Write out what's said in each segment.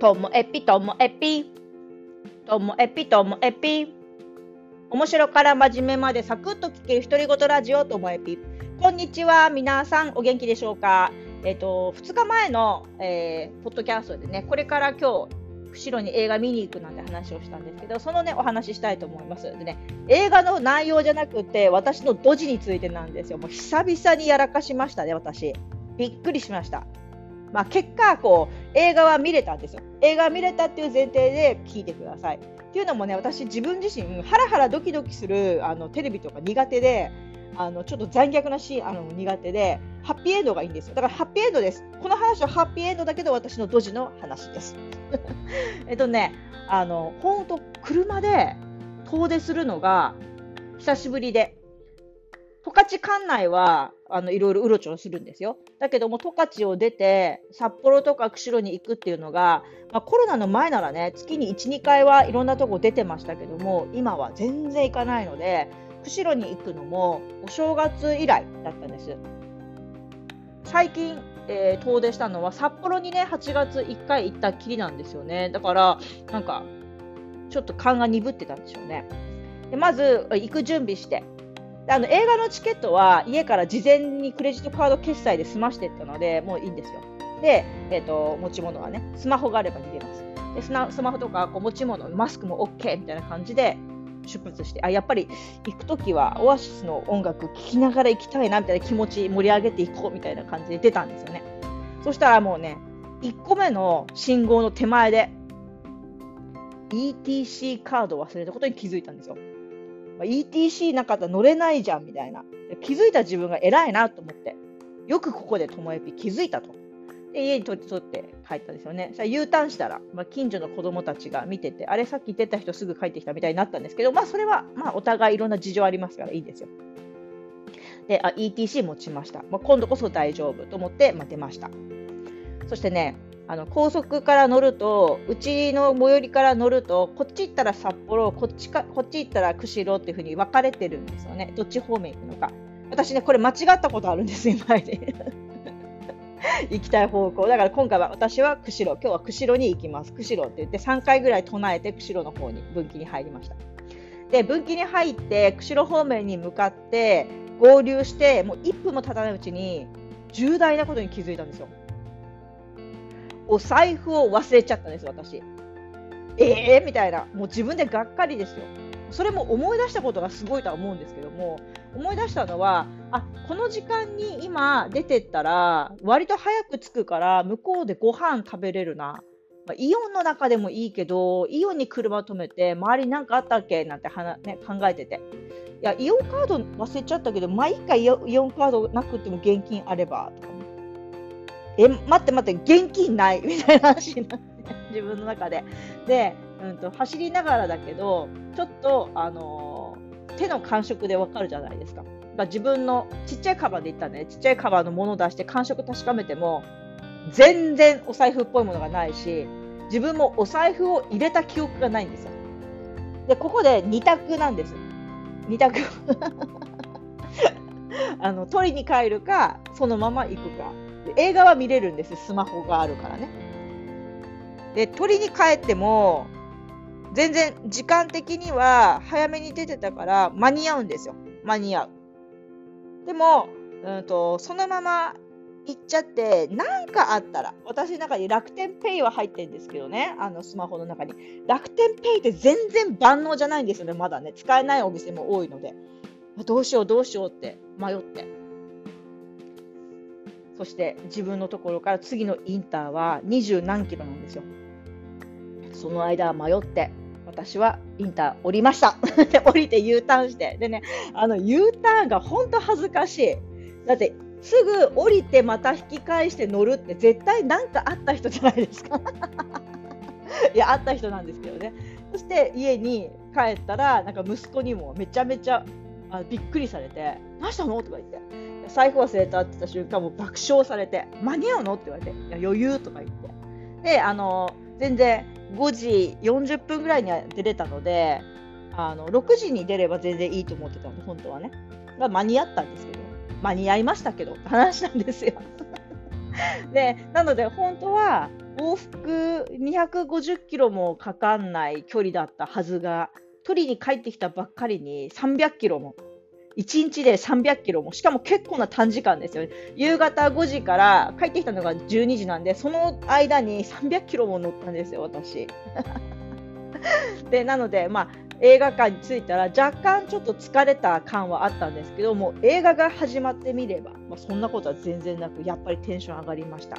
ともえぴともえぴ。ともえぴともえぴ。面白から真面目までサクッと聞ける独り言ラジオともえぴ。こんにちは。皆さんお元気でしょうかえっ、と、2日前の、えー、ポッドキャストでね、これから今日、釧路に映画見に行くなんて話をしたんですけど、そのね、お話ししたいと思います。でね、映画の内容じゃなくて、私のドジについてなんですよ。もう久々にやらかしましたね、私。びっくりしました。まあ、結果、こう、映画は見れたんですよ。映画見れたっていう前提で聞いてください。っていうのもね、私自分自身、ハラハラドキドキするあのテレビとか苦手で、あのちょっと残虐なシーンあの苦手で、ハッピーエンドがいいんですよ。だからハッピーエンドです。この話はハッピーエンドだけど、私のドジの話です。えっとね、あの、ほんと車で遠出するのが久しぶりで、勝管内はあのいろいろうろちょろするんですよ。だけども十勝を出て札幌とか釧路に行くっていうのが、まあ、コロナの前ならね月に12回はいろんなとこ出てましたけども今は全然行かないので釧路に行くのもお正月以来だったんです。最近、えー、遠出したのは札幌にね8月1回行ったきりなんですよね。だからなんかちょっと勘が鈍ってたんでしょうね。でまず行く準備してあの映画のチケットは家から事前にクレジットカード決済で済ましてったので、もういいんですよ。で、えーと、持ち物はね、スマホがあれば逃げます。でスマホとかこう持ち物、マスクも OK みたいな感じで出発して、あやっぱり行くときはオアシスの音楽聴きながら行きたいなみたいな気持ち盛り上げていこうみたいな感じで出たんですよね。そしたらもうね、1個目の信号の手前で ETC カードを忘れたことに気づいたんですよ。まあ、ETC なかったら乗れないじゃんみたいな。気づいた自分が偉いなと思って。よくここでともえぴ気づいたと。で家に取って帰ったんですよね。さ U ターンしたら、まあ、近所の子供たちが見てて、あれさっき出た人すぐ帰ってきたみたいになったんですけど、まあそれは、まあお互いいろんな事情ありますからいいんですよ。で、あ、ETC 持ちました。まあ、今度こそ大丈夫と思って、まあ、出ました。そしてね、あの高速から乗ると、うちの最寄りから乗ると、こっち行ったら札幌、こっちかこっち行ったら釧路っていう風に分かれてるんですよね。どっち方面行くのか。私ね、これ間違ったことあるんです今まで。行きたい方向。だから今回は私は釧路、今日は釧路に行きます。釧路って言って3回ぐらい唱えて釧路の方に分岐に入りました。で、分岐に入って釧路方面に向かって合流して、もう1分も経たないうちに重大なことに気づいたんですよ。お財布を忘れちゃったんです、私。えー？みたいな。もう自分でがっかりですよ。それも思い出したことがすごいとは思うんですけども、思い出したのは、あ、この時間に今出てったら、割と早く着くから、向こうでご飯食べれるな。まあ、イオンの中でもいいけど、イオンに車止めて、周りなんかあったっけ？なんては、ね、考えてて。いや、イオンカード忘れちゃったけど、まあいいか、イオンカードなくても現金あれば、とかえ、待って待って、現金ない？みたいな話になって、自分の中で。で、うんと、走りながらだけど、ちょっと、あのー、手の感触でわかるじゃないですか。まあ、自分のちっちゃいカバーで行ったんで、ちっちゃいカバーのものを出して感触確かめても、全然お財布っぽいものがないし、自分もお財布を入れた記憶がないんですよ。で、ここで2択なんです。2択。あの取りに帰るか、そのまま行くか。映画は見れるんです、スマホがあるからね。で、取りに帰っても、全然時間的には早めに出てたから間に合うんですよ。間に合う。でも、うんと、そのまま行っちゃって、何かあったら、私の中に楽天ペイは入ってるんですけどね、あのスマホの中に。楽天ペイって全然万能じゃないんですよね、まだね。使えないお店も多いので。どうしようどうしようって迷って。そして自分のところから次のインターは二十何キロなんですよ。その間迷って、私はインター降りました。で、降りて U ターンして。でね、あの U ターンが本当恥ずかしい。だって、すぐ降りてまた引き返して乗るって絶対何かあった人じゃないですか。いや、あった人なんですけどね。そして家に帰ったら、なんか息子にもめちゃめちゃあびっくりされて、何したの？とか言って。財布忘れたって言った瞬間も爆笑されて、間に合うの？って言われて、いや余裕とか言って。で、あの、全然5時40分ぐらいには出れたので、あの6時に出れば全然いいと思ってたので、本当はね。まあ、間に合ったんですけど、間に合いましたけどって話なんですよ。で、なので本当は往復250キロもかかんない距離だったはずが、取りに帰ってきたばっかりに300キロも。1日で300キロも、しかも結構な短時間ですよね。夕方5時から帰ってきたのが12時なんで、その間に300キロも乗ったんですよ、私。で、なので、まあ、映画館に着いたら若干ちょっと疲れた感はあったんですけども映画が始まってみれば、まあ、そんなことは全然なくやっぱりテンション上がりました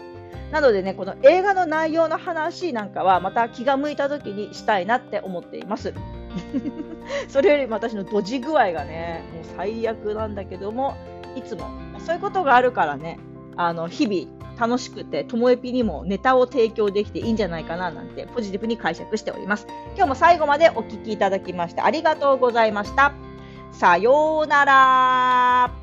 なのでねこの映画の内容の話なんかはまた気が向いた時にしたいなって思っています それよりも私のドジ具合がねもう最悪なんだけどもいつもそういうことがあるからねあの日々楽しくて、ともえぴにもネタを提供できていいんじゃないかななんてポジティブに解釈しております。今日も最後までお聴きいただきましてありがとうございました。さようなら。